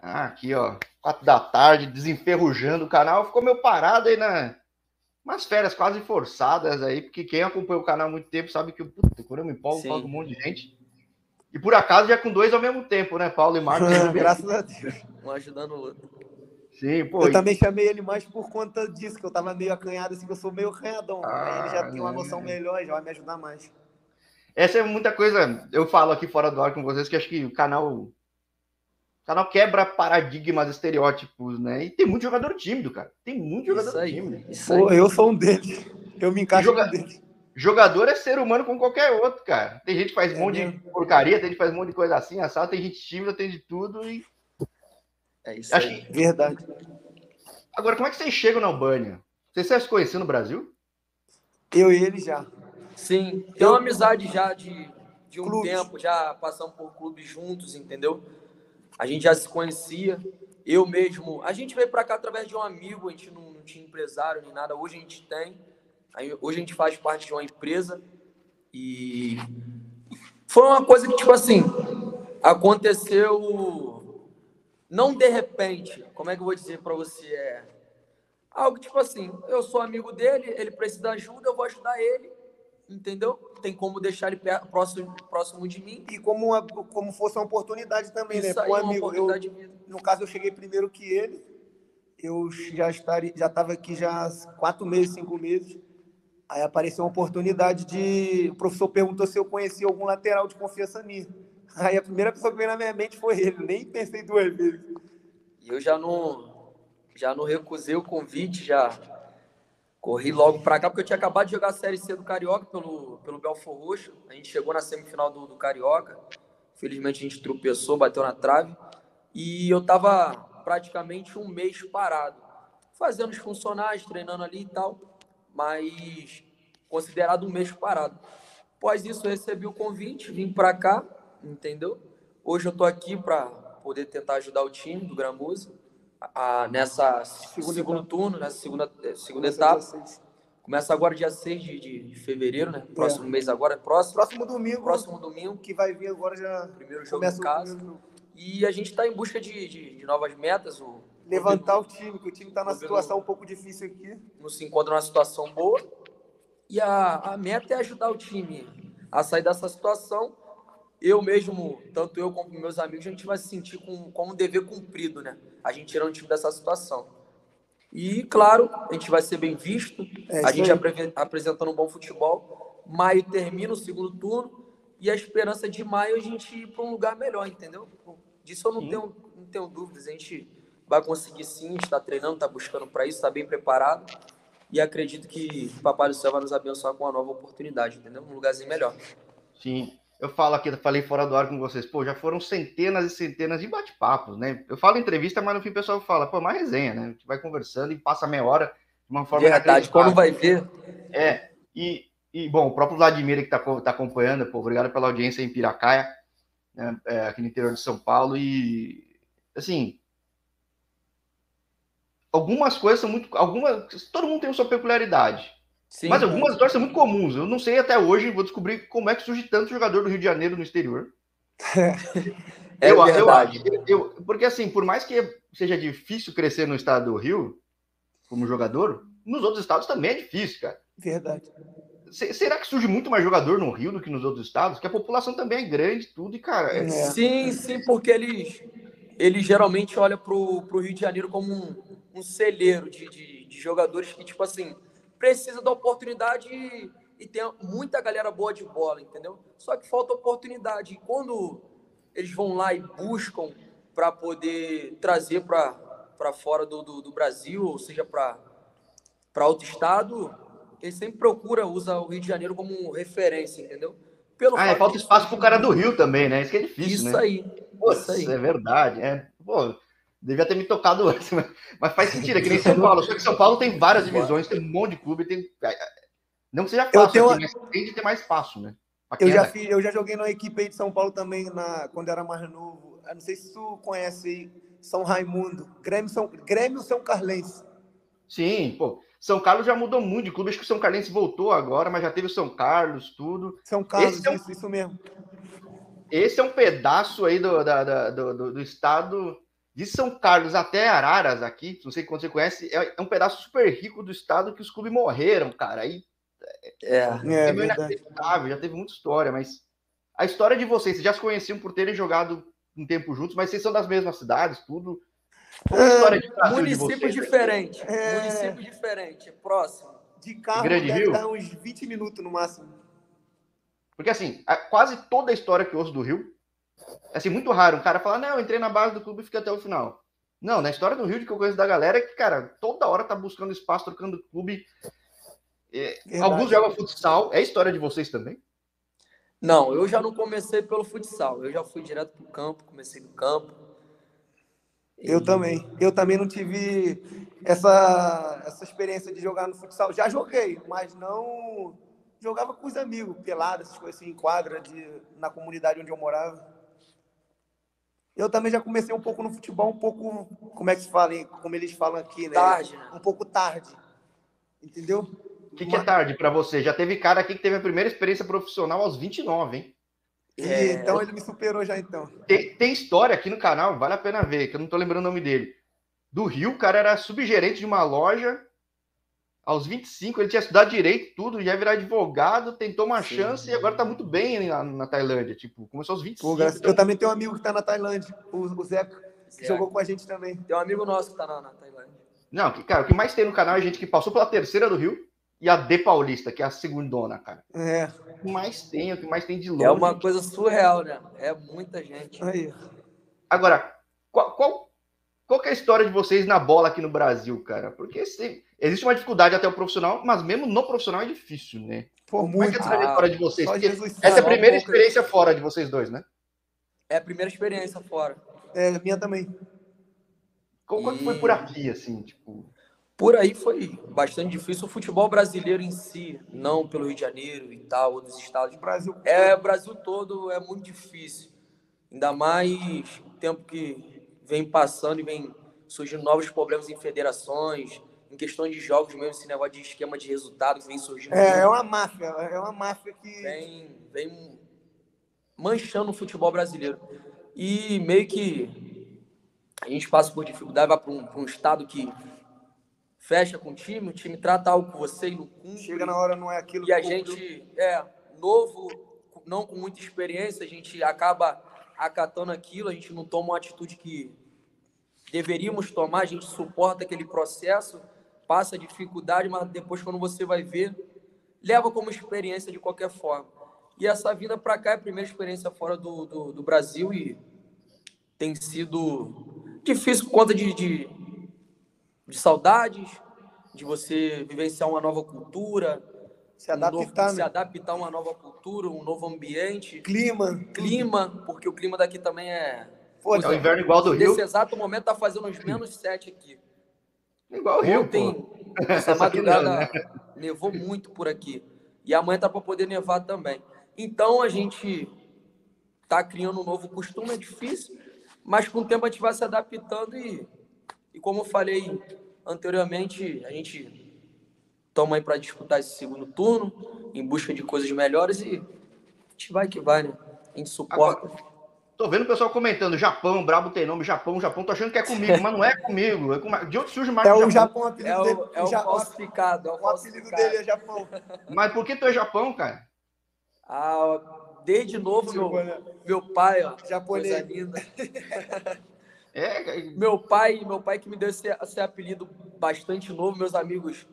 Ah, aqui, ó. Quatro da tarde, desenferrujando o canal. Ficou meio parado aí na. Umas férias quase forçadas aí, porque quem acompanha o canal há muito tempo sabe que puta, quando eu me empolgo, falo um monte de gente. E por acaso já com dois ao mesmo tempo, né? Paulo e Marcos. Graças a Deus. Um ajudando o outro. Sim, pô. Eu também chamei ele mais por conta disso, que eu tava meio acanhado, assim, que eu sou meio canhadão. Ah, aí ele já tem uma é. noção melhor, já vai me ajudar mais. Essa é muita coisa. Eu falo aqui fora do ar com vocês que acho que o canal. O canal quebra paradigmas, estereótipos, né? E tem muito jogador tímido, cara. Tem muito jogador Isso aí. tímido. Isso aí. Pô, eu sou um deles. Eu me encaixo Joga- deles. Jogador é ser humano como qualquer outro, cara. Tem gente que faz um É monte de mesmo. porcaria, tem gente que faz um monte de coisa assim, assado, tem gente tímida, tem de tudo. E É isso acho aí. que- Verdade. Agora, como é que vocês chegam na Albânia? Vocês já se conheceram no Brasil? Eu e ele já. Sim, tem uma amizade já de, de um Clubes. tempo, já passamos por clubes juntos, entendeu? A gente já se conhecia. Eu mesmo. A gente veio pra cá através de um amigo, a gente não, não tinha empresário nem nada. Hoje a gente tem. Hoje a gente faz parte de uma empresa. E foi uma coisa que, tipo assim, aconteceu não de repente. Como é que eu vou dizer pra você? É algo tipo assim: eu sou amigo dele, ele precisa de ajuda, eu vou ajudar ele. Entendeu? Tem como deixar ele per- próximo, próximo de mim. E como, uma, como fosse uma oportunidade também, né? Isso aí Pro é uma amigo, eu, no caso, eu cheguei primeiro que ele. Eu já estaria, já estava aqui já há quatro meses, cinco meses. Aí apareceu uma oportunidade de. O professor perguntou se eu conhecia algum lateral de confiança minha. Aí a primeira pessoa que veio na minha mente foi ele. Nem pensei duas vezes. E eu já não, já não recusei o convite, já corri logo pra cá, porque eu tinha acabado de jogar a Série C do Carioca pelo, pelo Belfor Roxo. A gente chegou na semifinal do, do Carioca. Felizmente a gente tropeçou, bateu na trave. E eu tava praticamente um mês parado, fazendo os funcionários, treinando ali e tal, mas considerado um mês parado. Após isso, eu recebi o convite, vim pra cá, entendeu? Hoje eu tô aqui para poder tentar ajudar o time do Gramusa a- nessa Segunda segundo etapa. turno, nessa segunda, eh, segunda etapa. Começa agora dia 6 de, de, fevereiro, né? Próximo mês agora, é próximo. Próximo domingo, Próximo domingo, que vai vir agora já primeiro jogo em o casa. E a gente está em busca de, de, de novas metas. O Levantar o time, que o time está numa Clube situação um pouco difícil aqui. não se encontra numa situação boa. E a, a meta é ajudar o time a sair dessa situação. Eu mesmo, tanto eu como meus amigos, a gente vai se sentir com, com um dever cumprido, né? A gente tirando o time dessa situação. E, claro, a gente vai ser bem visto, É, a gente apre- apresentando um bom futebol. Maio termina o segundo turno e a esperança de maio a gente ir para um lugar melhor, entendeu? Disso eu não tenho, não tenho dúvidas. A gente vai conseguir sim, está treinando, está buscando para isso, está bem preparado. E acredito que o Papai do Céu vai nos abençoar com uma nova oportunidade, entendeu? Um lugarzinho melhor. Sim. Eu falo aqui, eu falei fora do ar com vocês, pô, já foram centenas e centenas de bate-papos, né? Eu falo entrevista, mas no fim o pessoal fala, pô, mais resenha, né? A gente vai conversando e passa meia hora de uma forma Verdade, quando vai ver, É, e, e, bom, o próprio Vladimir que está tá acompanhando, pô, obrigado pela audiência em Piracaia, né, é, aqui no interior de São Paulo, e, assim, algumas coisas são muito, algumas, todo mundo tem a sua peculiaridade, sim, mas algumas histórias são muito comuns, eu não sei até hoje, vou descobrir como é que surge tanto jogador do Rio de Janeiro no exterior. é eu, verdade. Eu, eu- porque, assim, por mais que seja difícil crescer no estado do Rio, como jogador, nos outros estados também é difícil, cara. Verdade. Se- Será que surge muito mais jogador no Rio do que nos outros estados? Que a população também é grande, tudo, e, cara. é- É. Sim, sim, porque eles, eles geralmente olham pro, pro Rio de Janeiro como um, um celeiro de, de, de jogadores que, tipo assim, precisa da oportunidade e, e tem muita galera boa de bola, entendeu? Só que falta oportunidade. E quando eles vão lá e buscam para poder trazer para fora do, do, do Brasil, ou seja, para outro estado, eles sempre procuram, usa o Rio de Janeiro como referência, entendeu? Pelo Ah, é, falta espaço pro cara do Rio também, né? Isso que é difícil, Isso né? aí. Putz, isso aí. é verdade. É. Pô, devia ter me tocado antes, mas, mas faz sentido, é que nem São Paulo. Só que São Paulo tem várias divisões, tem um monte de clube, tem. Não que seja fácil, tenho aqui, mas tem de ter mais espaço, né? Eu já, é- fiz, eu já joguei numa equipe aí de São Paulo também, na, quando era mais novo. Eu não sei se tu conhece aí, São Raimundo. Grêmio São, Grêmio São Carlense. Sim, pô. São Carlos já mudou muito de clube, acho que o São Carlense voltou agora, mas já teve o São Carlos, tudo. São Carlos, Esse é um- isso, isso mesmo. Esse é um pedaço aí do, da- da- do- do estado de São Carlos até Araras aqui, não sei quando você conhece, é, é um pedaço super rico do estado que os clubes morreram, cara. Aí é, é, é meio inacreditável, já teve muita história, mas a história de vocês, vocês já se conheciam por terem jogado um tempo juntos, mas vocês são das mesmas cidades, tudo. Qual é, história de município de diferente, é... município diferente, próximo. De carro Grande deve Rio? dar uns 20 minutos no máximo. Porque assim, quase toda a história que eu ouço do Rio, é assim, muito raro um cara falar, não, eu entrei na base do clube e fiquei até o final. Não, na história do Rio, de que eu conheço da galera, é que, cara, toda hora tá buscando espaço, trocando clube. É, alguns jogam futsal. É a história de vocês também? Não, eu já não comecei pelo futsal. Eu já fui direto pro campo, comecei no campo. Eu e... também. Eu também não tive essa, essa experiência de jogar no futsal. Já joguei, mas não jogava com os amigos, pelado, essas coisas assim, em quadra de, na comunidade onde eu morava. Eu também já comecei um pouco no futebol, um pouco, como é que se fala, como eles falam aqui, né? Tarde, né? Um pouco tarde. Entendeu? O que, que, é tarde para você? Já teve cara aqui que teve a primeira experiência profissional aos 29, hein? É... Então ele me superou já então. Tem, tem, história aqui no canal, vale a pena ver, que eu não tô lembrando o nome dele. Do Rio, o cara era subgerente de uma loja aos 25, ele tinha estudado direito, tudo, já ia virar advogado, tentou uma Sim. chance e agora tá muito bem na, na Tailândia. Tipo, começou aos 25. Pô, então... Eu também tenho um amigo que tá na Tailândia, o, o Zeca, que jogou com a gente também. Tem um amigo nosso que tá na, na Tailândia. Não, que, cara, o que mais tem no canal é gente que passou pela terceira do Rio e a D Paulista, que é a segundona, cara. É. O que mais tem, o que mais tem de longe. É uma coisa surreal, né? É muita gente. Aí. Agora, qual, qual, qual é a história de vocês na bola aqui no Brasil, cara? Porque se, existe uma dificuldade até o profissional, mas mesmo no profissional é difícil, né? Pô, muito. Como é que é a trajetória de vocês? essa é a primeira experiência fora de vocês dois, né? É a primeira experiência fora. É, minha também. Como e... foi por aqui, assim, tipo... Por aí foi bastante difícil. O futebol brasileiro em si, não pelo Rio de Janeiro e tal, outros estados. O Brasil. É, o Brasil todo é muito difícil. Ainda mais o tempo que vem passando e vem surgindo novos problemas em federações, em questões de jogos mesmo, esse negócio de esquema de resultado que vem surgindo. É, é uma máfia, é uma máfia que. Vem, vem manchando o futebol brasileiro. E meio que a gente passa por dificuldade, vai para um, um, estado que fecha com o time, o time trata algo com você e não cumpre. Chega na hora, não é aquilo E a gente é novo, não com muita experiência, a gente acaba acatando aquilo, a gente não toma uma atitude que deveríamos tomar, a gente suporta aquele processo, passa dificuldade, mas depois, quando você vai ver, leva como experiência de qualquer forma. E essa vinda para cá é a primeira experiência fora do, do, do, Brasil e tem sido difícil por conta de, de, de saudades, de você vivenciar uma nova cultura, se adaptar, um novo, né? se adaptar a uma nova cultura, um novo ambiente. Clima. Clima, porque o clima daqui também é. Pô, é o inverno igual do Rio. Nesse exato momento tá fazendo uns menos 7 aqui. Igual o Rio. Ontem, essa madrugada, não, né? nevou muito por aqui. E amanhã tá para poder nevar também. Então a gente tá criando um novo costume, é difícil, mas com o tempo a gente vai se adaptando e, e como eu falei anteriormente, a gente estamos aí para disputar esse segundo turno, em busca de coisas melhores e a gente vai que vai, né? A gente suporta. Agora, tô vendo o pessoal comentando, Japão, Brabo tem nome, Japão, Japão, tô achando que é comigo, mas não é comigo. É com... De onde surge mais É o Japão, apelido é o, dele. É o, Japão. falsificado. É o, o apelido dele é Japão. Mas por que tu é Japão, cara? Ah, desde novo, meu, meu pai, ó. Japonês. Coisa linda. É, meu pai, meu pai que me deu esse, esse apelido bastante novo, meus amigos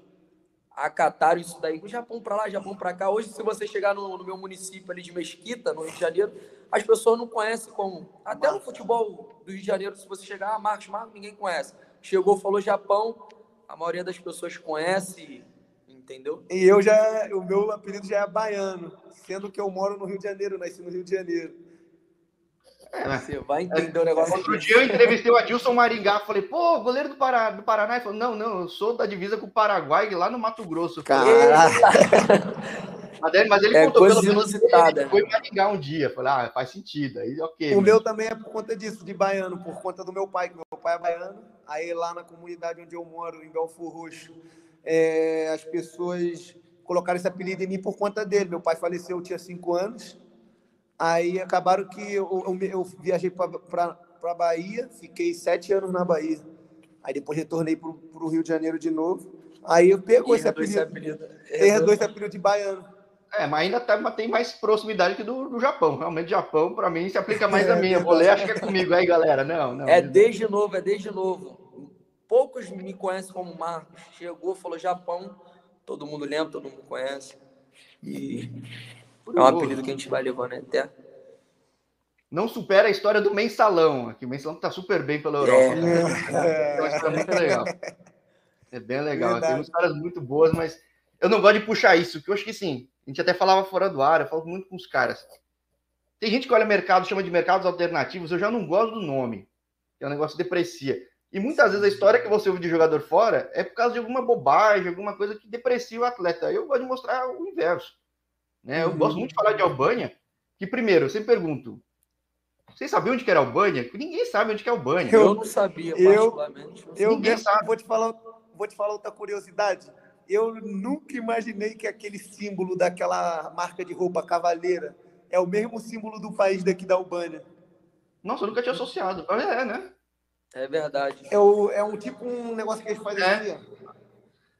acataram isso daí. O Japão para lá, Japão para cá. Hoje, se você chegar no, no, meu município ali de Mesquita, no Rio de Janeiro, as pessoas não conhecem como. Até no futebol do Rio de Janeiro, se você chegar, ah, Marcos, Marcos, ninguém conhece. Chegou, falou Japão, a maioria das pessoas conhece, entendeu? E eu já, o meu apelido já é baiano, sendo que eu moro no Rio de Janeiro, nasci no Rio de Janeiro. É, né? Você vai entender o negócio. Outro dia eu entrevistei o Adilson Maringá, falei, pô, goleiro do, Pará, do Paraná. Ele falou, não, não, eu sou da divisa com o Paraguai, lá no Mato Grosso. Mas, mas ele é contou coisa inusitada. Ele foi em Maringá um dia. Falei, ah, faz sentido. Aí, ok. O mas... meu também é por conta disso, de baiano, por conta do meu pai, que meu pai é baiano. Aí lá na comunidade onde eu moro, em Belfor Roxo, é, as pessoas colocaram esse apelido em mim por conta dele. Meu pai faleceu, eu tinha cinco anos. Aí acabaram que eu, eu, eu viajei para para a Bahia, fiquei sete anos na Bahia. Aí depois retornei para o Rio de Janeiro de novo. Aí eu pegou esse apelido. apelido. Herdou esse apelido de baiano. É, mas ainda tá, tem mais proximidade que do, do Japão. Realmente, Japão, para mim, se aplica mais é, a mim. Eu vou ler, acho que é comigo aí, galera. Não, não. É desde novo, é desde novo. Poucos me conhecem como Marcos. Chegou, falou Japão, todo mundo lembra, todo mundo conhece. E é um apelido que a gente vai levando até. Não supera a história do mensalão. Aqui o mensalão tá super bem pela Europa. É, né? é uma história muito legal. É bem legal. Verdade. Tem histórias muito boas, mas eu não gosto de puxar isso, que eu acho que sim. A gente até falava fora do ar, eu falo muito com os caras. Tem gente que olha mercado, chama de mercados alternativos, eu já não gosto do nome. É um negócio que deprecia. E muitas vezes a história que você ouve de jogador fora é por causa de alguma bobagem, alguma coisa que deprecia o atleta. Eu gosto de mostrar o inverso. Né? Eu uhum. gosto muito de falar de Albânia, que primeiro, eu sempre pergunto, vocês sabiam onde que era Albânia? Ninguém sabe onde que é Albânia. Eu, eu não sabia, eu, eu Ninguém sabe. Vou te, falar, vou te falar outra curiosidade. Eu nunca imaginei que aquele símbolo daquela marca de roupa cavaleira é o mesmo símbolo do país daqui da Albânia. Nossa, eu nunca tinha associado. É, né? É verdade. É, o, é um tipo um negócio que eles fazem é. assim.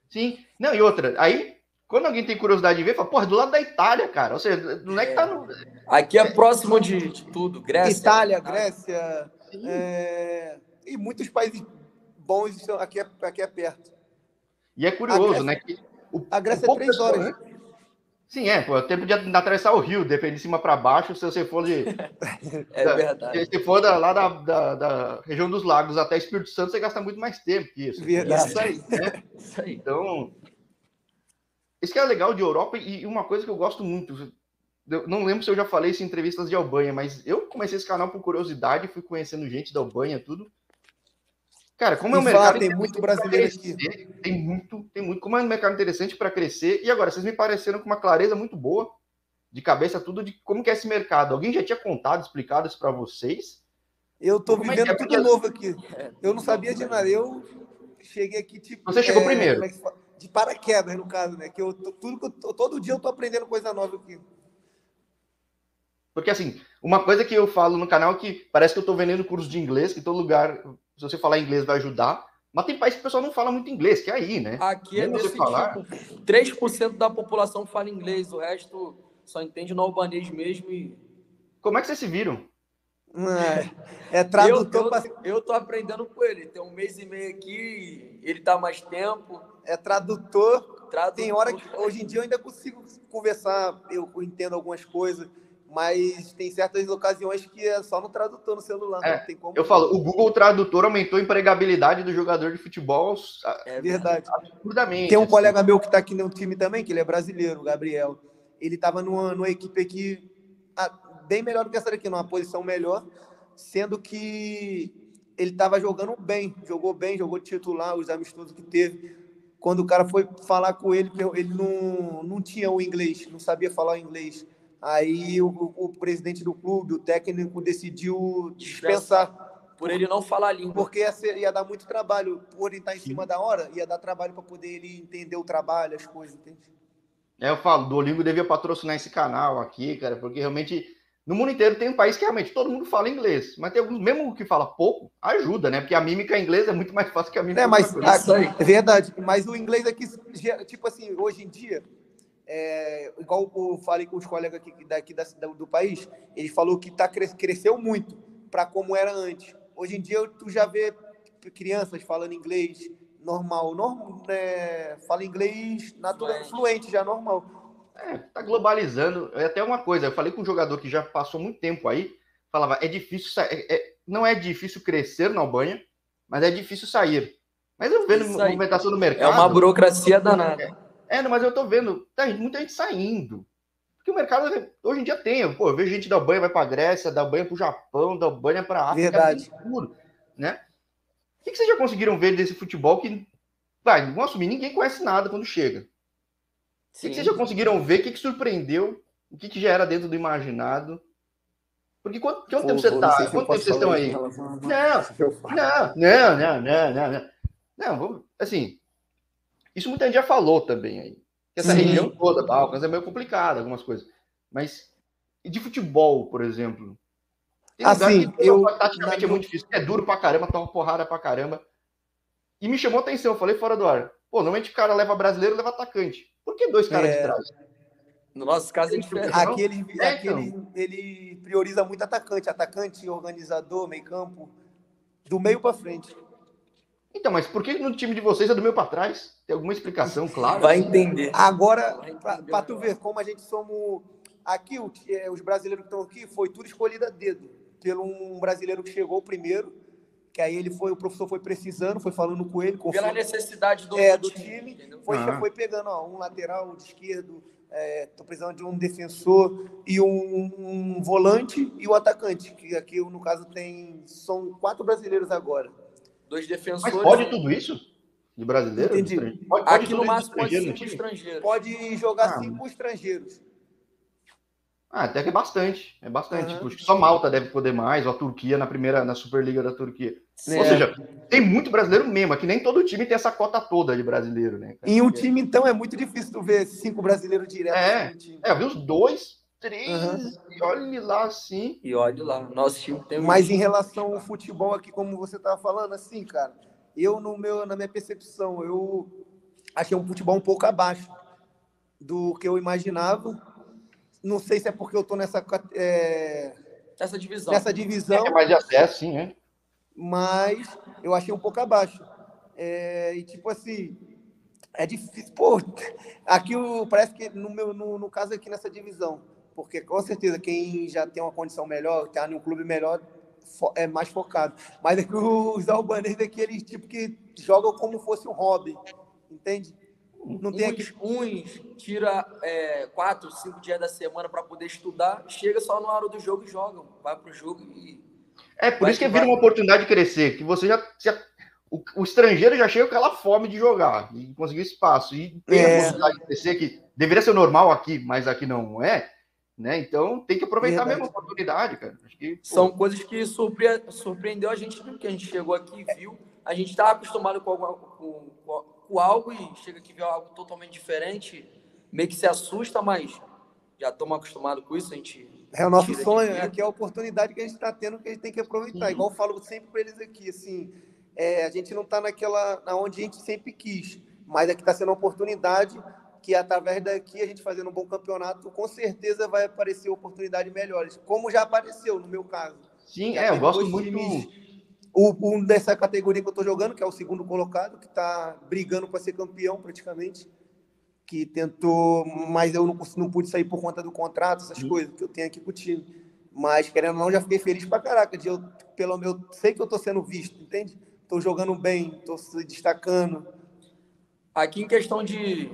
Sim. Não, e outra, aí quando alguém tem curiosidade de ver, fala, porra, do lado da Itália, cara. Ou seja, não é que tá no. Aqui é próximo de, de tudo, Grécia. Itália, Grécia. É... E muitos países bons aqui é, aqui é perto. E é curioso, Grécia, né? Que o, a Grécia é três horas, né? Sim, é, pô, tempo de atravessar o rio, depende de cima para baixo, se você for de. é da, verdade. Se for da, lá da, da, da, região dos lagos até Espírito Santo, você gasta muito mais tempo que isso. Verdade. Isso aí. Né? Isso aí. Então, isso que é legal de Europa e uma coisa que eu gosto muito. Eu não lembro se eu já falei isso em entrevistas de Albanha, mas eu comecei esse canal por curiosidade, fui conhecendo gente da Albanha, tudo. Cara, como é um mercado tem muito brasileiro aqui. Tem muito, tem muito. Como é um mercado interessante para crescer. E agora, vocês me pareceram com uma clareza muito boa de cabeça tudo de como que é esse mercado. Alguém já tinha contado, explicado isso para vocês? Eu tô como é vivendo é? tudo novo aqui. Eu não sabia de nada. Eu cheguei aqui tipo. Você chegou é, primeiro. É de paraquedas, no caso, né? Que eu, tudo, todo dia eu tô aprendendo coisa nova aqui. Porque, assim, uma coisa que eu falo no canal é que parece que eu tô vendendo curso de inglês, que todo lugar, se você falar inglês, vai ajudar. Mas tem países que o pessoal não fala muito inglês, que é aí, né? Aqui é desse falar... tipo. 3% da população fala inglês, o resto só entende no albanês mesmo e... Como é que vocês se viram? É, é tradutor. Eu, eu, eu tô aprendendo com ele. Tem um mês e meio aqui, ele tá mais tempo é tradutor. tradutor. Tem hora que hoje em dia eu ainda consigo conversar, eu entendo algumas coisas, mas tem certas ocasiões que é só no tradutor no celular, é, não tem como. Eu falo, o Google Tradutor aumentou a empregabilidade do jogador de futebol. É verdade. Absurdamente. Tem um assim. colega meu que está aqui no time também, que ele é brasileiro, o Gabriel. Ele estava numa, numa equipe aqui bem melhor do que essa daqui, numa posição melhor, sendo que ele estava jogando bem, jogou bem, jogou titular, os amistosos que teve quando o cara foi falar com ele, ele não, não tinha o inglês, não sabia falar inglês. Aí o, o presidente do clube, o técnico, decidiu dispensar. Por ele não falar língua. Porque ia, ser, ia dar muito trabalho. Por ele estar em cima da hora, ia dar trabalho para poder ele entender o trabalho, as coisas, entende? É, eu falo, do Olingo devia patrocinar esse canal aqui, cara, porque realmente no mundo inteiro tem um país que realmente todo mundo fala inglês, mas tem alguns, mesmo que fala pouco, ajuda, né? Porque a mímica em inglês é muito mais fácil que a mímica. É, mas é verdade. Mas o inglês aqui, tipo assim, hoje em dia, é, igual eu falei com os colegas aqui daqui da, do país, ele falou que tá, cresceu muito para como era antes. Hoje em dia, tu já vê crianças falando inglês normal, normal é, fala inglês natural, fluente já normal. É, tá globalizando. É até uma coisa, eu falei com um jogador que já passou muito tempo aí, falava, é difícil, é, é, não é difícil crescer na Albânia, mas é difícil sair. Mas eu vendo movimentação no mercado. É uma burocracia danada. É, é mas eu tô vendo, tá muita gente saindo. Porque o mercado hoje em dia tem, pô, eu vejo gente da Albânia vai para Grécia, da Albânia para o Japão, da Albânia para África, Verdade. tudo, né? O que, que vocês já conseguiram ver desse futebol que, vai, vamos assumir, ninguém conhece nada quando chega. O que, vocês já conseguiram ver? O que, que surpreendeu? O que, que já era dentro do imaginado? Porque quanto, quanto tempo você está? Quanto tempo vocês estão aí? Não, não, não, não, não, não, não. Não, assim, isso muita gente já falou também aí. Essa Sim. região toda, Balcãs, é meio complicado, algumas coisas. Mas de futebol, por exemplo, Tem Assim, que eu- taticamente é muito difícil. É duro pra caramba, toma porrada pra caramba. E me chamou a atenção, eu falei fora do ar. Pô, normalmente o cara leva brasileiro, leva atacante. Por que dois caras É. de trás? No nosso caso é diferente. Aqui ele, É, aqui ele, ele prioriza muito atacante, atacante, organizador, meio campo, do meio para frente. Então, mas por que no time de vocês é do meio pra trás? Tem alguma explicação clara? Vai entender. Agora, o tu ver como a gente somos. Aqui, é, os brasileiros que estão aqui, foi tudo escolhido a dedo. Pelo um brasileiro que chegou primeiro, que aí ele foi, o professor foi precisando, foi falando com ele, Pela confiando, necessidade do, é, do time, foi, Ah. foi pegando ó, um lateral de esquerdo, é, tô precisando de um defensor e um, um volante e o atacante, que aqui no caso tem. São quatro brasileiros agora. Dois Mas defensores. pode tudo isso? De brasileiro? Entendi. De? Pode, pode Aqui no de máximo pode cinco estrangeiros. Pode jogar Ah. cinco estrangeiros. Ah, até que é bastante. É bastante. Aham. Tipo, que só Malta deve poder mais, ou a Turquia na primeira, na Superliga da Turquia. É. Ou seja, tem muito brasileiro mesmo. Aqui nem todo time tem essa cota toda de brasileiro, né? cara? Em um time, então, é muito difícil tu ver cinco brasileiros direto É. É, eu vi uns dois, três, Aham. e olhe lá assim. E olha lá, nosso time tem um. Mas em relação ao futebol aqui, como você estava falando, assim, cara, eu no meu, na minha percepção, eu achei um futebol um pouco abaixo do que eu imaginava. Não sei se é porque eu tô nessa, é, essa divisão. nessa divisão, É mais de acesso, sim, é. mas eu achei um pouco abaixo. É, e tipo assim, é difícil. Pô, aqui o, parece que no, meu, no, no caso aqui nessa divisão, porque com certeza quem já tem uma condição melhor, está em um clube melhor, é mais focado. Mas é que os albanês daqui, eles tipo que jogam como fosse um hobby, entende? Não tem aqui. uns, uns tira é, quatro, cinco dias da semana para poder estudar, chega só na hora do jogo e jogam. Vai pro jogo e. É, por Vai isso que que vira vai. uma oportunidade de crescer, que você já. já- o, o estrangeiro já chega com aquela fome de jogar e conseguir espaço. E tem É. a possibilidade de crescer, que deveria ser normal aqui, mas aqui não é. Né? Então tem que aproveitar Verdade. mesmo a oportunidade, cara. Acho que, São coisas que surpre... surpreendeu a gente, porque a gente chegou aqui e viu. A gente estava acostumado com, alguma- com, com- com algo e chega aqui e vê algo totalmente diferente, meio que se assusta, mas já estamos acostumados com isso, a gente. É o nosso sonho, vida. aqui é a oportunidade que a gente está tendo que a gente tem que aproveitar. Uhum. Igual eu falo sempre para eles aqui, assim, é, a gente não está naquela, na onde a gente sempre quis, mas aqui está sendo uma oportunidade que através daqui a gente fazendo um bom campeonato, com certeza vai aparecer oportunidades melhores, como já apareceu no meu caso. sim, Já é, eu gosto muito. times- O, um dessa categoria que eu estou jogando, que é o segundo colocado, que está brigando para ser campeão praticamente, que tentou, mas eu não, não pude sair por conta do contrato, essas Uhum. coisas que eu tenho aqui com o time. Mas, querendo ou não, já fiquei feliz pra caraca. De eu, pelo meu, sei que eu tô sendo visto, entende? Tô jogando bem, tô se destacando. Aqui em questão de,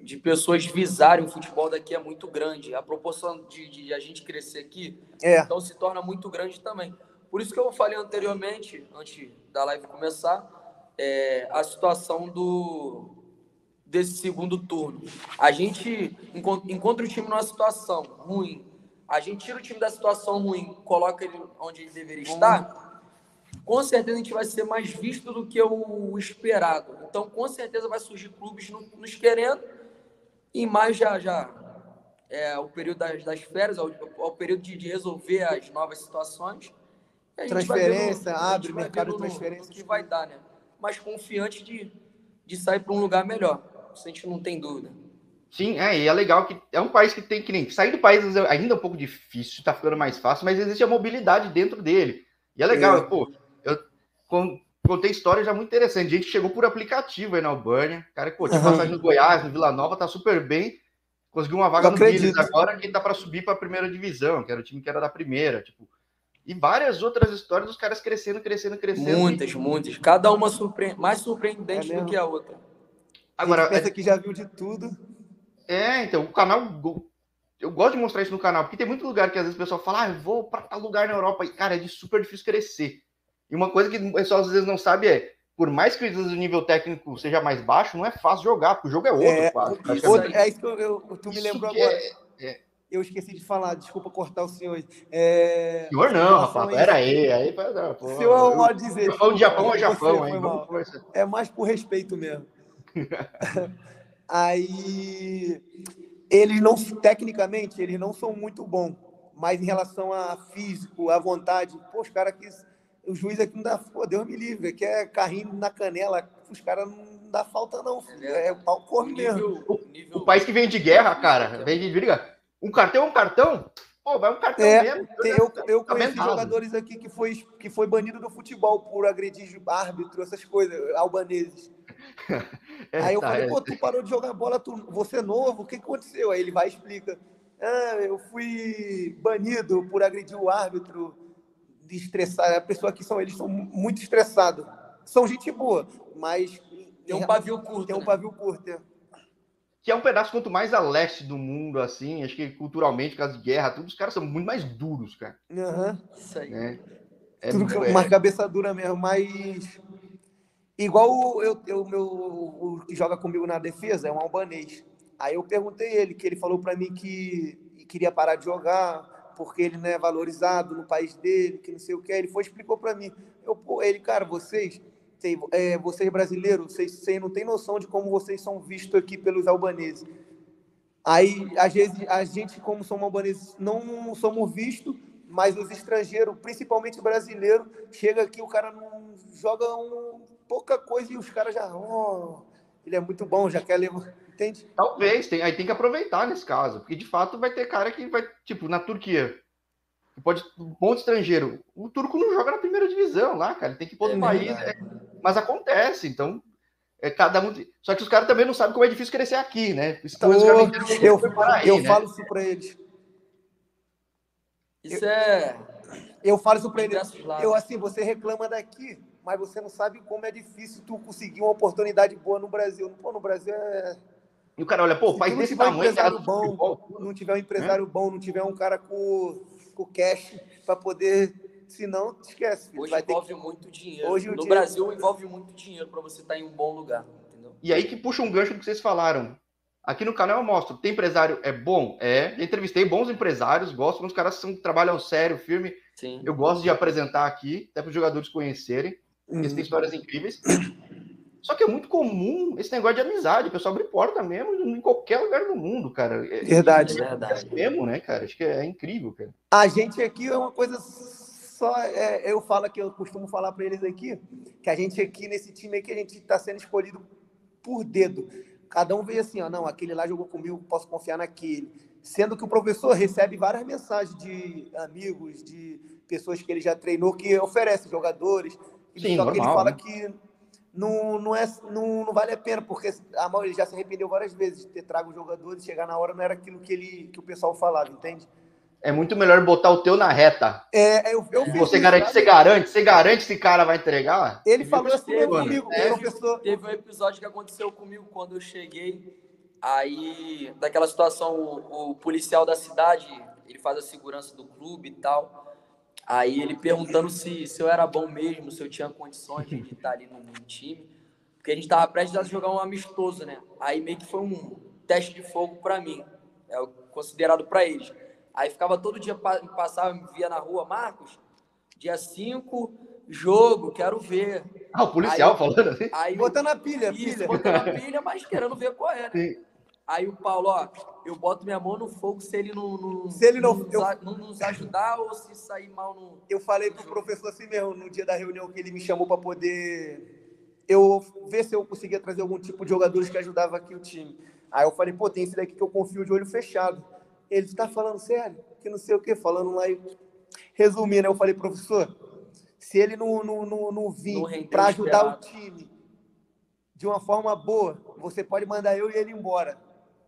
de pessoas visarem o futebol daqui é muito grande. A proporção de, de a gente crescer aqui É, Então se torna muito grande também. Por isso que eu falei anteriormente, antes da live começar, é, a situação do desse segundo turno. A gente encon- encontra o time numa situação ruim, a gente tira o time da situação ruim, coloca ele onde ele deveria estar, com certeza a gente vai ser mais visto do que o esperado. Então, com certeza vai surgir clubes no- nos querendo e mais já já é o período das, das férias, é o, é o período de, de resolver as novas situações. Transferência, vendo- a gente abre mercado de transferência. no que vai dar, né? Mas confiante de, de sair para um lugar melhor. Isso a gente não tem dúvida. Sim, é, e é legal que é um país que tem que nem. Sair do país é ainda um pouco difícil, tá ficando mais fácil, mas existe a mobilidade dentro dele. E é legal, É. pô. Eu con- contei história já muito interessante. Gente que chegou por aplicativo aí na Albânia. Cara, que, pô, tinha Aham. passagem no Goiás, no Vila Nova, tá super bem. Conseguiu uma vaga Eu no. Village agora que dá para subir para a primeira divisão, que era o time que era da primeira, tipo. E várias outras histórias dos caras crescendo, crescendo, crescendo. Muitas, muitas. Cada uma surpre... mais surpreendente É do que a outra. Agora, a gente pensa que já viu de tudo. É, então, o canal. Eu gosto de mostrar isso no canal, porque tem muito lugar que às vezes o pessoal fala, ah, eu vou para tal lugar na Europa. E, cara, é de super difícil crescer. E uma coisa que o pessoal às vezes não sabe é, por mais que o nível técnico seja mais baixo, não é fácil jogar, porque o jogo é outro, É, quase. isso é isso que eu, eu- tu me Isso lembrou agora. é- Eu esqueci de falar, desculpa cortar o senhor. É, Senhor não, rapaz, a isso- pera aí, aí não, pô, Se eu eu- pode dizer. de Japão é Japão, conversar. É mais por respeito mesmo. Aí eles não, tecnicamente, eles não são muito bons. Mas em relação a físico, a vontade, pô, os caras que. O juiz aqui não dá. Pô, Deus me livre, que é carrinho na canela. Os caras não dá falta, não. É, é o pau corre mesmo. O, o, país que vem de guerra, cara, vem de briga. Um cartão é um cartão. Pô, vai um cartão é, mesmo. Tem, eu, eu tá conheci jogadores aqui que foi, que foi banido do futebol por agredir árbitro, essas coisas, albaneses. É, Aí eu tá, falei, é. pô, tu parou de jogar bola, tu, você é novo, o que aconteceu? Aí ele vai e explica. Ah, eu fui banido por agredir o árbitro, de estressar. A pessoa que são eles são muito estressados. São gente boa, mas tem um pavio curto. Tem um né? pavio curto. É. Que é um pedaço quanto mais a leste do mundo, assim, acho que culturalmente, caso de guerra, tudo, os caras são muito mais duros, cara. Uhum. Isso aí. Né? É, tudo é... uma cabeça dura mesmo, mas. Igual o, eu, eu, meu, o que joga comigo na defesa é um albanês. Aí eu perguntei ele, que ele falou para mim que queria parar de jogar porque ele não é valorizado no país dele, que não sei o que. Ele foi explicou para mim. Eu, pô, ele, cara, vocês tem, é, vocês brasileiros, vocês, vocês não têm noção de como vocês são vistos aqui pelos albaneses. Aí, às vezes, a gente, como somos albaneses, não somos vistos, mas os estrangeiros, principalmente brasileiro, chega aqui, o cara não joga um, pouca coisa e os caras já. Oh, ele é muito bom, já quer levar. Entende? Talvez, tem, aí tem que aproveitar nesse caso, porque de fato vai ter cara que vai, tipo, na Turquia, pode um ponto estrangeiro. O turco não joga na primeira divisão lá, cara. Ele tem que outro é país. É, mas acontece, então. É cada um. Só que os caras também não sabem como é difícil crescer aqui, né? Isso talvez eu, eu, aí, eu né? falo isso para eles. Isso eu, é. Eu falo isso para eles. Eu assim, você reclama daqui, mas você não sabe como é difícil tu conseguir uma oportunidade boa no Brasil. Pô, no Brasil é. E o cara olha, pô, faz desse tamanho. Um bom, não tiver um empresário é? bom, não tiver um cara com com cash para poder. Senão, esquece. Hoje vai envolve ter... muito dinheiro. Hoje, no dinheiro... Brasil envolve muito dinheiro para você estar tá em um bom lugar. Entendeu? E aí que puxa um gancho do que vocês falaram. Aqui no canal eu mostro, tem empresário é bom? É. Já entrevistei bons empresários, gosto quando os caras são, trabalham sério, firme. Sim. Eu gosto de apresentar aqui, até para os jogadores conhecerem. Uhum. Eles têm histórias incríveis. Só que é muito comum esse negócio de amizade. O pessoal abre porta mesmo em qualquer lugar do mundo, cara. É, verdade. É, verdade. É mesmo, né, cara? Acho que é, incrível, cara. A gente aqui é uma coisa só. É, eu falo que eu costumo falar para eles aqui, que a gente aqui nesse time aqui, a gente está sendo escolhido por dedo. Cada um vê assim, ó, não, aquele lá jogou comigo, posso confiar naquele. Sendo que o professor recebe várias mensagens de amigos, de pessoas que ele já treinou, que oferece jogadores. Sim, só normal, que ele fala né? que não, não, é, não, não vale a pena, porque a maioria já se arrependeu várias vezes de ter trago jogadores e chegar na hora não era aquilo que, ele, que o pessoal falava, entende? É muito melhor botar o teu na reta. É, eu, eu você garante, você garante, você garante que esse cara vai entregar? Ele falou assim teve, comigo, é, professor. Teve um episódio que aconteceu comigo quando eu cheguei. Aí, daquela situação, o, o policial da cidade, ele faz a segurança do clube e tal. Aí ele perguntando se, se eu era bom mesmo, se eu tinha condições de estar ali no, no time. Porque a gente estava prestes a jogar um amistoso, né? Aí meio que foi um teste de fogo para mim. É o considerado para eles. Aí ficava todo dia, passava, me via na rua, Marcos, dia 5, jogo, quero ver. Ah, o policial aí, falando assim? Aí, botando a pilha, isso, pilha. botando a pilha, mas querendo ver qual era. Né? Aí o Paulo, ó, eu boto minha mão no fogo se ele não, não se ele não, não, eu, não, nos ajudar ou se sair mal no. Eu falei pro professor assim mesmo, no dia da reunião que ele me chamou para poder eu ver se eu conseguia trazer algum tipo de jogadores que ajudava aqui o time. Aí eu falei, pô, tem esse daqui que eu confio de olho fechado. Ele está falando sério, que não sei o que, falando lá e resumindo, eu falei, professor, se ele não, não, não, não vir para ajudar o time de uma forma boa, você pode mandar eu e ele embora.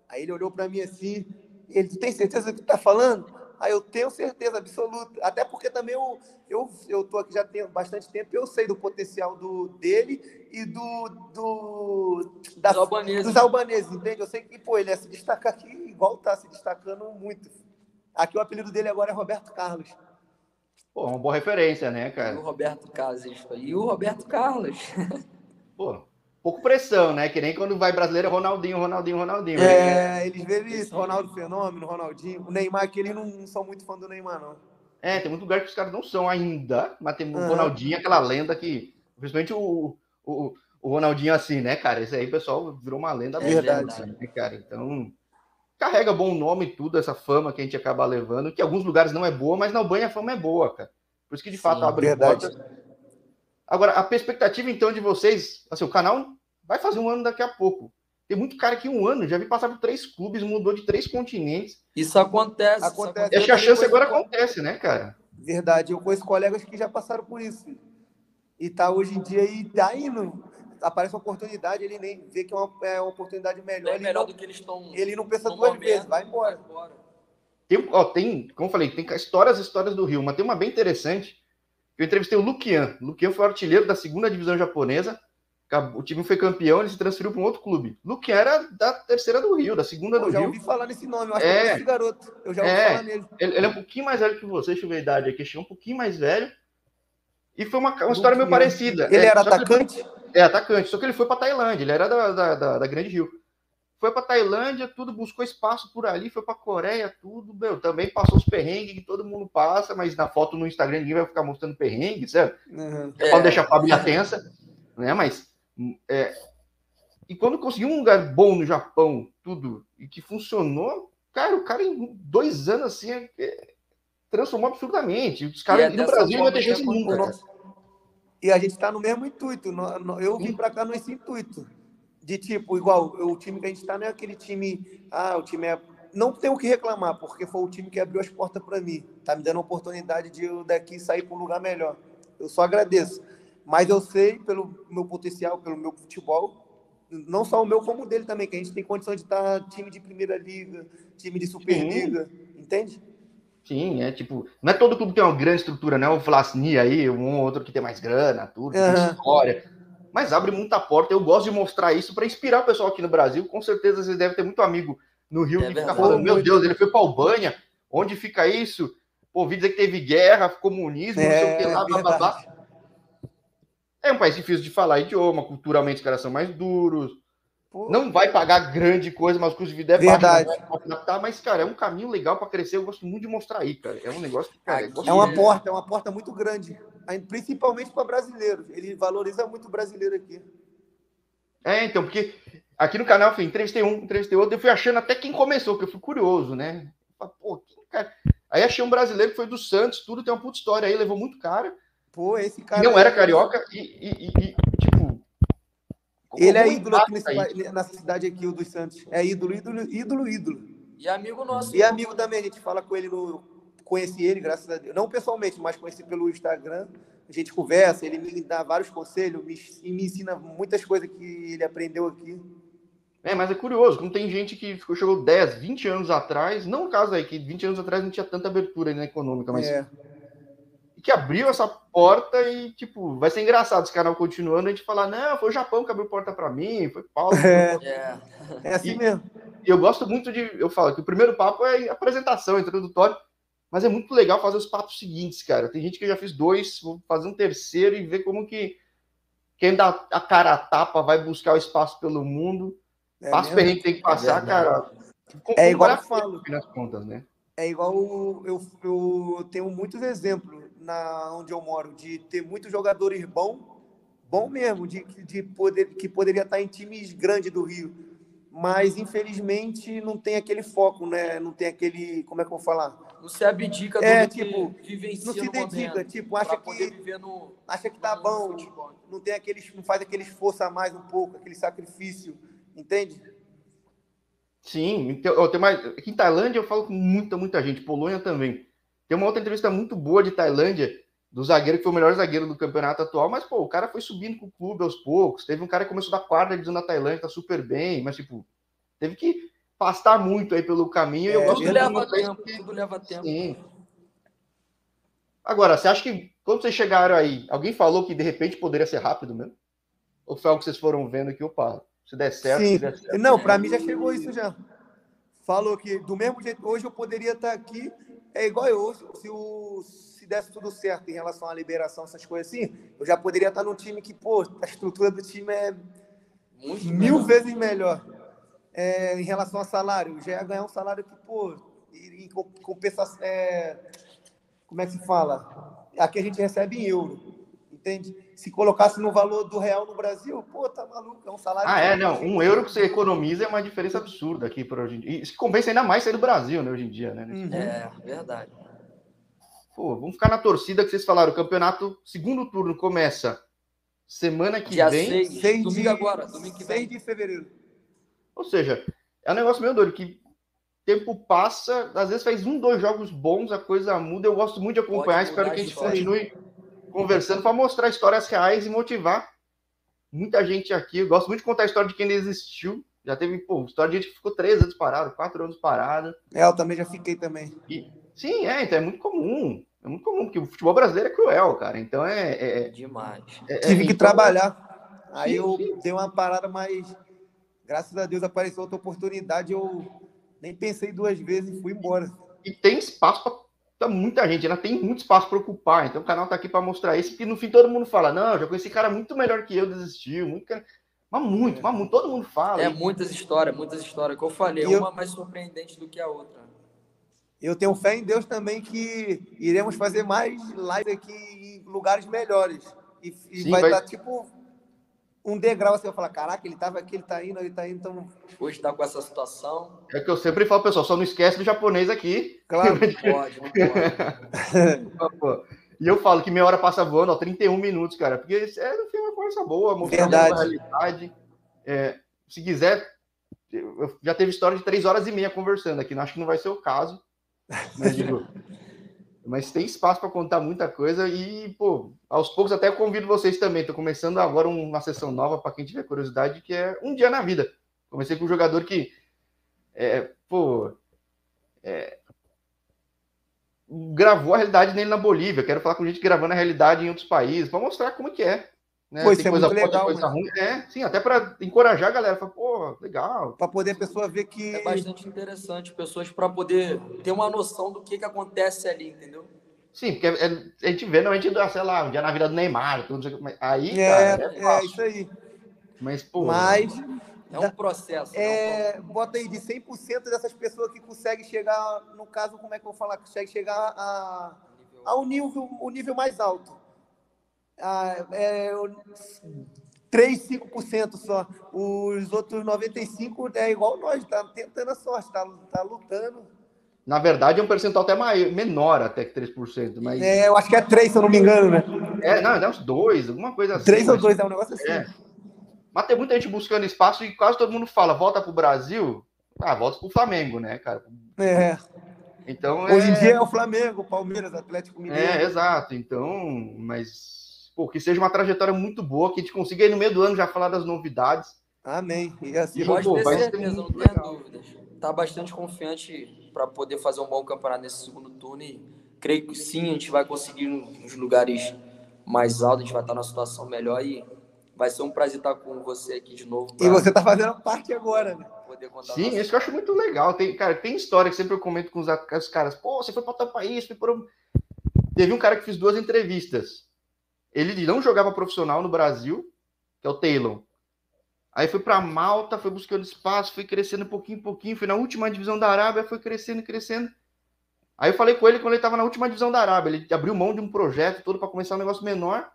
Aí ele olhou para mim assim, ele tem certeza do que está falando? Aí eu tenho certeza absoluta, até porque também eu eu eu tô aqui já tem bastante tempo, eu sei do potencial do dele e do, do da, dos, albaneses. dos albaneses, entende? Eu sei que pô, ele ia se destacar aqui igual tá se destacando muito. Aqui o apelido dele agora é Roberto Carlos. Pô, uma boa referência, né, cara? E o Roberto Carlos. E o Roberto Carlos. Pô, pouco pressão, né? Que nem quando vai brasileiro, Ronaldinho, Ronaldinho, Ronaldinho. É, né? eles veem isso, Ronaldo Fenômeno, Ronaldinho. O Neymar, que eles não são muito fã do Neymar, não. É, tem muito lugar que os caras não são ainda, mas tem o uhum. Ronaldinho, aquela lenda que, principalmente o, o, o Ronaldinho assim, né, cara? Esse aí, pessoal, virou uma lenda é verdade, né, cara? Então, carrega bom nome e tudo, essa fama que a gente acaba levando, que em alguns lugares não é boa, mas na Albanha a fama é boa, cara. Por isso que de fato Sim, abre verdade. portas. Agora, a perspectiva então de vocês, assim, o canal vai fazer um ano daqui a pouco. Tem muito cara que um ano já vi passar por três clubes, mudou de três continentes. Isso acontece. acontece. Acho que a chance agora acontece, né, cara? Verdade. Eu conheço colegas que já passaram por isso. E tá hoje em dia e tá indo. Aparece uma oportunidade, ele nem vê que é uma, é uma oportunidade melhor. É melhor não, do que eles estão. Ele não pensa duas momento, vezes, vai embora. Vai embora. Tem, ó, tem, como eu falei, tem histórias histórias do Rio, mas tem uma bem interessante. Eu entrevistei o Luquian. O Luquian foi artilheiro da segunda divisão japonesa o time foi campeão, ele se transferiu para um outro clube. Luke era da terceira do Rio, da segunda do Rio. Eu já ouvi falar nesse nome, eu acho é, que é esse garoto. Eu já ouvi é, falar nele. Ele, ele, é um pouquinho mais velho que você, deixa eu ver a idade aqui, chegou um pouquinho mais velho. E foi uma, uma história meio parecida. Ele é, era atacante? Ele, é, atacante, só que ele foi para Tailândia, ele era da, da, da, da Grande Rio. Foi para Tailândia, tudo, buscou espaço por ali, foi para Coreia, tudo, meu, também passou os perrengues que todo mundo passa, mas na foto no Instagram ninguém vai ficar mostrando perrengue, certo? Uhum. É, pode deixar a família tensa, né? Mas é, e quando conseguiu um lugar bom no Japão, tudo, e que funcionou, cara, o cara em dois anos assim é, é, transformou absurdamente. Os caras é no Brasil não ter chance nunca. E a gente está no mesmo intuito. Eu vim para cá nesse intuito. De tipo, igual, o time que a gente está não é aquele time. Ah, o time é. Não tem o que reclamar, porque foi o time que abriu as portas para mim. Tá me dando a oportunidade de eu daqui sair para um lugar melhor. Eu só agradeço. Mas eu sei, pelo meu potencial, pelo meu futebol, não só o meu, como o dele também, que a gente tem condição de estar time de primeira liga, time de superliga, Sim. entende? Sim, é tipo, não é todo clube que tem uma grande estrutura, não, o Flasni aí, um ou outro que tem mais grana, tudo, uhum. tem história, mas abre muita porta, eu gosto de mostrar isso para inspirar o pessoal aqui no Brasil, com certeza vocês devem ter muito amigo no Rio é que fica falando, meu Deus, ele foi para Albânia, onde fica isso? Pô, ouvi dizer que teve guerra, comunismo, é, não sei o que lá, é blá, blá, blá. É um país difícil de falar idioma, culturalmente os caras são mais duros. Pô, não vai pagar grande coisa, mas o custo de vida é Verdade. baixo. mas, cara, é um caminho legal para crescer. Eu gosto muito de mostrar aí, cara. É um negócio que, cara, é uma porta, é uma porta muito grande, principalmente para brasileiros. Ele valoriza muito o brasileiro aqui. É, então, porque aqui no canal fui, entrevistei um, entrevistei outro, eu fui achando até quem começou, que eu fui curioso, né? Pô, cara... Aí achei um brasileiro que foi do Santos, tudo tem uma puta história aí, levou muito cara. Pô, esse cara. Não era carioca e, e, e tipo. Ele é ídolo aqui nesse, na cidade aqui, o dos Santos. É ídolo, ídolo, ídolo, ídolo. E amigo nosso. E amigo também, a gente fala com ele no. Conheci ele, graças a Deus. Não pessoalmente, mas conheci pelo Instagram. A gente conversa, ele me dá vários conselhos me, e me ensina muitas coisas que ele aprendeu aqui. É, mas é curioso, como tem gente que ficou, chegou 10, 20 anos atrás, não o caso aí, que 20 anos atrás não tinha tanta abertura na econômica, mas é que abriu essa porta e, tipo, vai ser engraçado esse canal continuando a gente falar, não, foi o Japão que abriu porta para mim, foi Paulo. É, é assim e, mesmo. E eu gosto muito de, eu falo que o primeiro papo é apresentação, introdutório, mas é muito legal fazer os papos seguintes, cara. Tem gente que já fez dois, vou fazer um terceiro e ver como que quem dá a cara a tapa vai buscar o espaço pelo mundo. É Passa perrengue tem que passar, é cara. É igual eu falo. Nas contas, né? É igual eu, eu tenho muitos exemplos na onde eu moro, de ter muitos jogadores bons, bom mesmo, de, de poder, que poderia estar em times grandes do Rio. Mas, infelizmente, não tem aquele foco, né? Não tem aquele. Como é que eu vou falar? Não se abdica do é, tipo, vivencia Não se dedica, momento, tipo, acha que. No, acha que tá bom, não tem aquele, não faz aquele esforço a mais um pouco, aquele sacrifício, entende? Sim, então, tem mais. Aqui em Tailândia eu falo com muita, muita gente, Polônia também. Tem uma outra entrevista muito boa de Tailândia, do zagueiro que foi o melhor zagueiro do campeonato atual, mas, pô, o cara foi subindo com o clube aos poucos. Teve um cara que começou da quarta divisão da Tailândia, tá super bem, mas, tipo, teve que pastar muito aí pelo caminho. É, eu gosto tudo leva tempo, que... tudo leva tempo. Sim. Agora, você acha que quando vocês chegaram aí, alguém falou que de repente poderia ser rápido mesmo? Ou foi algo que vocês foram vendo que, opa, se der certo, Sim. se der certo. Não, para mim já chegou isso já. Falou que do mesmo jeito, hoje eu poderia estar aqui é igual eu, se, o, se desse tudo certo em relação à liberação, essas coisas assim, eu já poderia estar num time que, pô, a estrutura do time é Muito mil melhor. vezes melhor. É, em relação a salário, já ia ganhar um salário que, pô, em compensação. É, como é que se fala? Aqui a gente recebe em euro. entende? Se colocasse no valor do real no Brasil, pô, tá maluco, é um salário. Ah, é, não. Um euro que você economiza é uma diferença absurda aqui para hoje em dia. Isso compensa ainda mais sair do Brasil, né, hoje em dia, né? Uhum. É, verdade. Pô, vamos ficar na torcida que vocês falaram. O campeonato, segundo turno, começa semana que Dia vem. seis, Seis domingo de- agora, domingo que 6 vem. de fevereiro. Ou seja, é um negócio meio doido, que tempo passa, às vezes faz um, dois jogos bons, a coisa muda. Eu gosto muito de acompanhar, Pode espero que a gente continue conversando para mostrar histórias reais e motivar muita gente aqui. Eu gosto muito de contar a história de quem existiu. Já teve, pô, história de gente que ficou três anos parado, quatro anos parado. É, eu também já fiquei também. E, sim, é, então é muito comum. É muito comum, porque o futebol brasileiro é cruel, cara. Então é. é- Demais. é- Tive que então- trabalhar. Aí Sim, eu sim. dei uma parada, mas graças a Deus apareceu outra oportunidade. Eu nem pensei duas vezes e fui embora. E tem espaço para muita gente, ainda tem muito espaço para ocupar. Então o canal tá aqui para mostrar isso, porque no fim todo mundo fala: não, já conheci cara muito melhor que eu, desistiu. Muito, cara- mas muito, mas muito, todo mundo fala. É E- muitas histórias, muitas histórias. Que eu falei, E eu- uma mais surpreendente do que a outra. Eu tenho fé em Deus também que iremos fazer mais lives aqui em lugares melhores. E, e Sim, vai vai- estar tipo um degrau assim, eu falar, caraca, ele tava aqui, ele tá indo, ele tá indo, então, Hoje tá com essa situação. É que eu sempre falo, pessoal, só não esquece do japonês aqui. claro, Não pode, não pode. E eu falo que meia hora passa voando, ó, 31 minutos, cara. Porque é, no fim, é uma conversa boa, mostrar Verdade. a realidade. É, se quiser, eu já teve história de três horas e meia conversando aqui. Não acho que não vai ser o caso. Mas, digo, mas tem espaço para contar muita coisa e, pô, aos poucos até convido vocês também. Estou começando agora uma sessão nova para quem tiver curiosidade, que é um dia na vida. Comecei com um jogador que, é, pô, é, gravou a realidade dele na Bolívia. Quero falar com gente gravando a realidade em outros países para mostrar como que é. Né? Pô, Tem é coisa muito boa, legal, coisa ruim. É, sim, até para encorajar a galera. Falar, pô, legal. para poder a pessoa ver que É bastante interessante, pessoas para poder ter uma noção do que, que acontece ali, entendeu? Sim, porque é- é- a gente vê, dá, sei lá, um dia na vida do Neymar, tudo, aí, é, cara, é é, isso aí. Mas, pô, Mas É um processo. é, bota aí de 100% dessas pessoas que conseguem chegar, no caso, como é que eu vou falar, conseguem chegar a, ao nível, o nível mais alto. Ah, é, o- 3, 5% só. Os outros 95% é igual nós, tá tentando a sorte, tá, tá lutando. na verdade, é um percentual até maior, menor até que 3%, mas... É, É, eu acho que é 3, se eu não me engano, né? não, dá uns dois, alguma coisa assim. 3 ou mas- 2, é um negócio assim. É. Mas tem muita gente buscando espaço e quase todo mundo fala, volta pro Brasil, ah, volta pro Flamengo, né, cara? É. Então, Hoje em é... dia é o Flamengo, Palmeiras, Atlético Mineiro. É, exato. Então, mas pô, que seja uma trajetória muito boa, que a gente consiga aí no meio do ano já falar das novidades. Amém. E assim, E, Pode pô, ter vai ser certeza, não tenha dúvidas. Tá bastante confiante para poder fazer um bom campeonato nesse segundo turno e creio que sim, a gente vai conseguir uns lugares mais altos, a gente vai estar numa situação melhor e vai ser um prazer estar com você aqui de novo. e pra você tá fazendo parte agora, né? Sim, nossa- isso que eu acho muito legal. Tem, cara, tem história que sempre eu comento com os, com os caras. Pô, você foi para tal país, foi por... Teve um cara que fez duas entrevistas. Ele não jogava profissional no Brasil, que é o Taylor. Aí foi para Malta, foi buscando espaço, foi crescendo pouquinho em pouquinho, foi na última divisão da Arábia, foi crescendo, crescendo. Aí eu falei com ele quando ele estava na última divisão da Arábia. Ele abriu mão de um projeto todo para começar um negócio menor.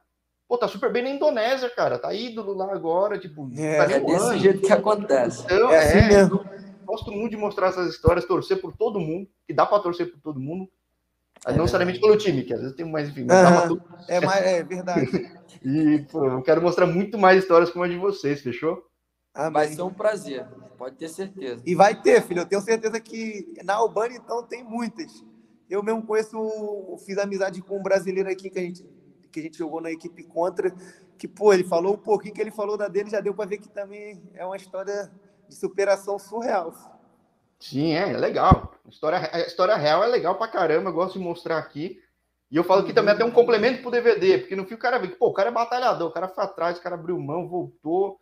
Pô, tá super bem na Indonésia, cara. Tá ídolo lá agora, tipo, É, tá É desse jeito que acontece. Então, É assim mesmo. gosto muito de mostrar essas histórias, torcer por todo mundo, que dá para torcer por todo mundo. É não necessariamente pelo time, que às vezes tem mais, enfim, pra todo É, mais, é verdade. E, pô, eu quero mostrar muito mais histórias como a de vocês, fechou? Amém. Vai ser um prazer, pode ter certeza. E vai ter, filho. Eu tenho certeza que na Albânia, então, tem muitas. Eu mesmo conheço, fiz amizade com um brasileiro aqui que a gente, que a gente jogou na equipe contra, que, pô, ele falou um pouquinho que ele falou da dele, já deu para ver que também é uma história de superação surreal. Sim, é, é legal. A história, a história real é legal pra caramba, eu gosto de mostrar aqui. E eu falo que também até um complemento pro DVD, porque no fim o cara vê que, pô, o cara é batalhador, o cara foi atrás, o cara abriu mão, voltou.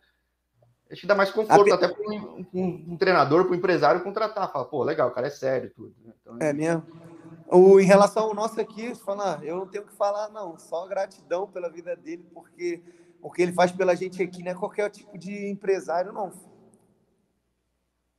Acho que dá mais conforto A até para um, um, um treinador, para um empresário contratar. Fala, pô, legal, o cara é sério tudo. né? Então, É mesmo. O, em relação ao nosso aqui, falar, eu não tenho o que falar, não. Só gratidão pela vida dele, porque o que ele faz pela gente aqui não é qualquer tipo de empresário, não.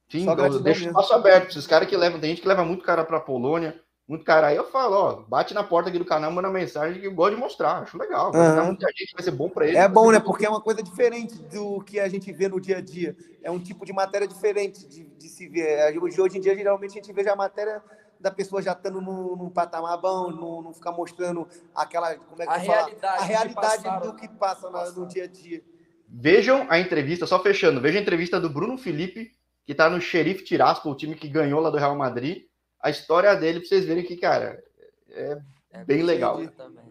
Sim, Só então, gratidão deixa o mesmo. espaço aberto. Esses caras que levam, tem gente que leva muito cara para Polônia, muito cara. Aí eu falo, ó, bate na porta aqui do canal, manda mensagem que eu gosto de mostrar. Acho legal. Vai muita gente, vai ser bom para ele. É bom, né? Porque é uma coisa diferente do que a gente vê no dia a dia. É um tipo de matéria diferente de, de se ver. É, Hoje hoje em dia, geralmente, a gente vê já a matéria da pessoa já estando num, num patamar bom, não, não ficar mostrando aquela. Como é que A realidade A que realidade passaram. do que passa na- no dia a dia. Vejam a entrevista, só fechando, vejam a entrevista do Bruno Felipe, que tá no Xerife Tiraspol, o time que ganhou lá do Real Madrid. A história dele, pra vocês verem que, cara, é É bem legal. Também.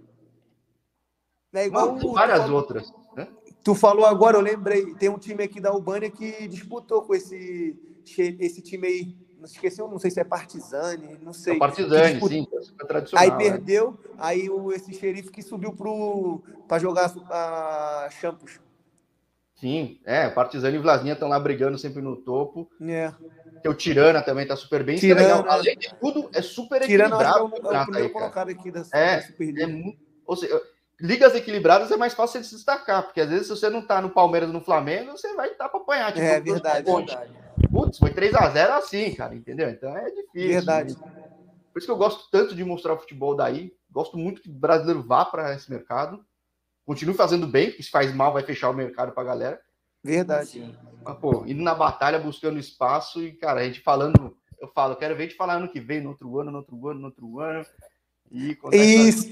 É igual Não, o- várias tu, outras. né? tu falou agora, eu lembrei. Tem um time aqui da Albânia que disputou com esse, esse time aí. Não esqueci, eu não sei se é Partizani, não É sei. o Partizani, sim, é super tradicional. Aí né? perdeu, aí o, esse xerife que subiu para jogar a Champions. Sim, é, o Partizani e o Vlasninha estão lá brigando sempre no topo. É. Tem o Tirana também tá super bem. Isso é Tirana, legal. Além de tudo, é super Tirando, acho que é equilibrado. o, é o primeiro aí, colocado aqui da, É, da Superliga. É muito- ou seja, ligas equilibradas é mais fácil de se destacar, porque às vezes se você não tá no Palmeiras no Flamengo, você vai estar para apanhar. Tipo, É verdade. É verdade. Putz, foi 3x0 assim, cara, entendeu? Então é difícil. Verdade. Por isso que eu gosto tanto de mostrar o futebol daí. Gosto muito que o brasileiro vá para esse mercado. Continue fazendo bem, porque se faz mal, vai fechar o mercado pra galera. Verdade. Sim. Mas, pô, indo na batalha, buscando espaço e, cara, a gente falando. Eu falo, quero ver a gente falar ano que vem, no outro ano, no outro ano, no outro ano. E essa- Isso.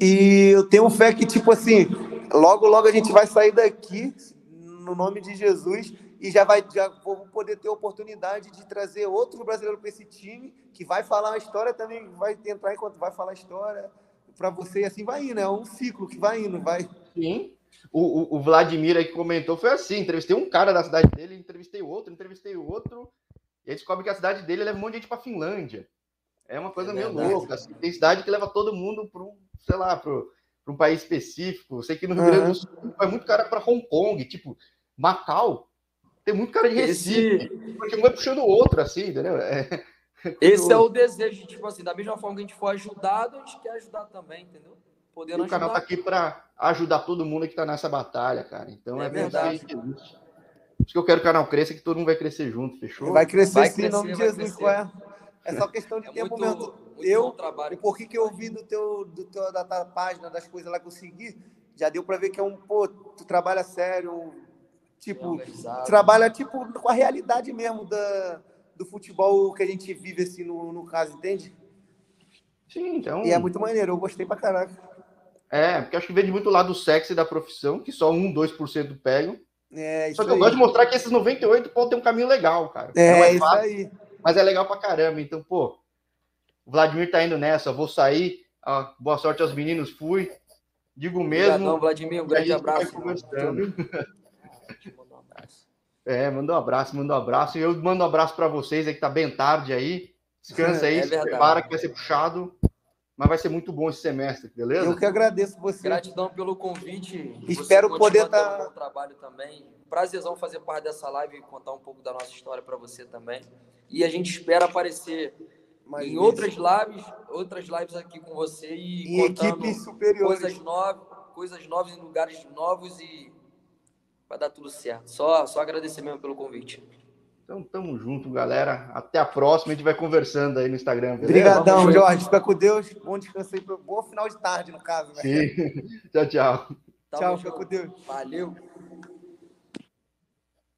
E eu tenho fé que, tipo assim, logo, logo a gente vai sair daqui, no nome de Jesus, e já vai já vou poder ter a oportunidade de trazer outro brasileiro para esse time, que vai falar a história também, vai entrar enquanto vai falar a história para você, e assim vai indo, é um ciclo que vai indo, vai. Sim. O, o, o Vladimir aí que comentou foi assim: entrevistei um cara da cidade dele, entrevistei outro, entrevistei outro, e aí descobre que a cidade dele leva um monte de gente pra Finlândia. É uma coisa É meio louca. assim. Tem cidade que leva todo mundo para um, sei lá, para um país específico. Eu sei que no Rio Grande do Sul vai muito cara para Hong Kong, tipo, Macau. Tem muito cara de Recife, Esse, porque um vai puxando o outro, assim, entendeu? É, esse é o desejo, tipo assim, da mesma forma que a gente for ajudado, a gente quer ajudar também, entendeu? Podendo o canal tá ajudar. aqui para ajudar todo mundo que tá nessa batalha, cara. Então É é, verdade. isso. Por isso que eu quero que o canal cresça, que todo mundo vai crescer junto, fechou? Vai crescer Vai sim, em nome de Jesus, qual é? É só questão de É tempo muito, mesmo. muito Eu, trabalho. O porquê que eu vi do teu, do teu, da tua página, das coisas lá que eu segui, já deu pra ver que é um, pô, tu trabalha sério, tipo, organizado. trabalha tipo com a realidade mesmo da, do futebol que a gente vive assim no, no caso, entende? Sim, então. E é muito maneiro, eu gostei pra caraca. É, porque acho que vem muito do lado sexy da profissão, que só 1, 2% pegam. É isso Só que eu aí. gosto de mostrar que esses 98 podem ter um caminho legal, cara. É, Não é isso fácil, aí. mas é legal pra caramba. Então, pô, o Vladimir tá indo nessa, vou sair. ó, boa sorte aos meninos, fui. Digo mesmo. Obrigadão, Vladimir, um e a grande gente vai abraço. conversando. É, manda um abraço, manda um abraço. E eu mando um abraço pra vocês aí que tá bem tarde aí. Descansa aí, É se prepara que vai ser puxado. Mas vai ser muito bom esse semestre, beleza? Eu que agradeço você. Gratidão pelo convite. Espero Você poder continua tá- um trabalho também. Prazerzão fazer parte dessa live e contar um pouco da nossa história para você também. E a gente espera aparecer Mais em vezes. outras lives, outras lives aqui com você e em contando equipes superiores. coisas novas, coisas novas em lugares novos e vai dar tudo certo. Só, só agradecer mesmo pelo convite. Então, tamo junto, galera. Até a próxima. A gente vai conversando aí no Instagram? Obrigadão, Jorge. Fica com Deus. Bom descanso aí. Bom final de tarde, no caso. Né? Sim. tchau, tchau. Tamo Tchau, fica com Deus. Valeu.